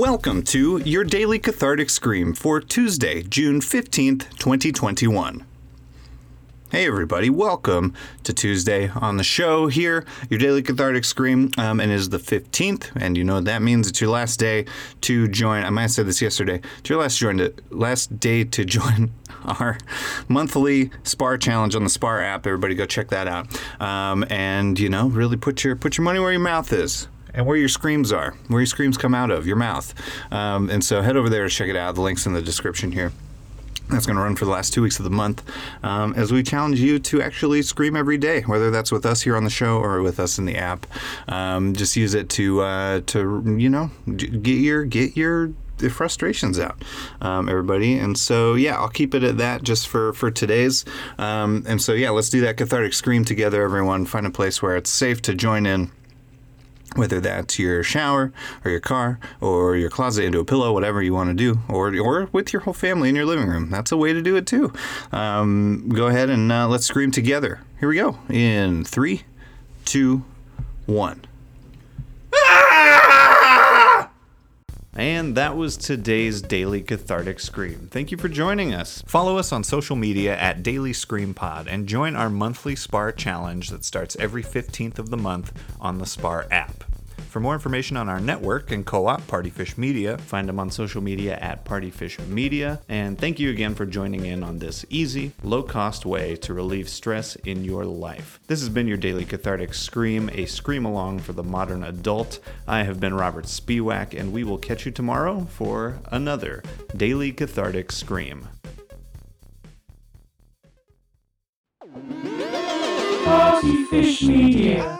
Welcome to your daily cathartic scream for Tuesday, June 15th, 2021. Hey, everybody, welcome to Tuesday on the show here, your daily cathartic scream. Um, and it is the 15th, and you know what that means. It's your last day to join. I might have said this yesterday. It's your last, join to, last day to join our monthly Spar challenge on the Spar app. Everybody go check that out. Um, and, you know, really put your, put your money where your mouth is and where your screams are, where your screams come out of, your mouth. Um, and so head over there to check it out. The link's in the description here. That's going to run for the last two weeks of the month um, as we challenge you to actually scream every day, whether that's with us here on the show or with us in the app. Um, just use it to uh, to you know get your get your frustrations out, um, everybody. And so, yeah, I'll keep it at that just for for today's. Um, and so, yeah, let's do that cathartic scream together, everyone. Find a place where it's safe to join in whether that's your shower or your car or your closet into a pillow, whatever you want to do, or or with your whole family in your living room. That's a way to do it too. Um, go ahead and uh, let's scream together. Here we go. In three, two, one. And that was today's Daily Cathartic Scream. Thank you for joining us. Follow us on social media at Daily Scream Pod and join our monthly SPAR challenge that starts every 15th of the month on the SPAR app. For more information on our network and co op Partyfish Media, find them on social media at Party Partyfish Media. And thank you again for joining in on this easy, low cost way to relieve stress in your life. This has been your daily cathartic scream, a scream along for the modern adult. I have been Robert Spiewak, and we will catch you tomorrow for another daily cathartic scream. Partyfish Media.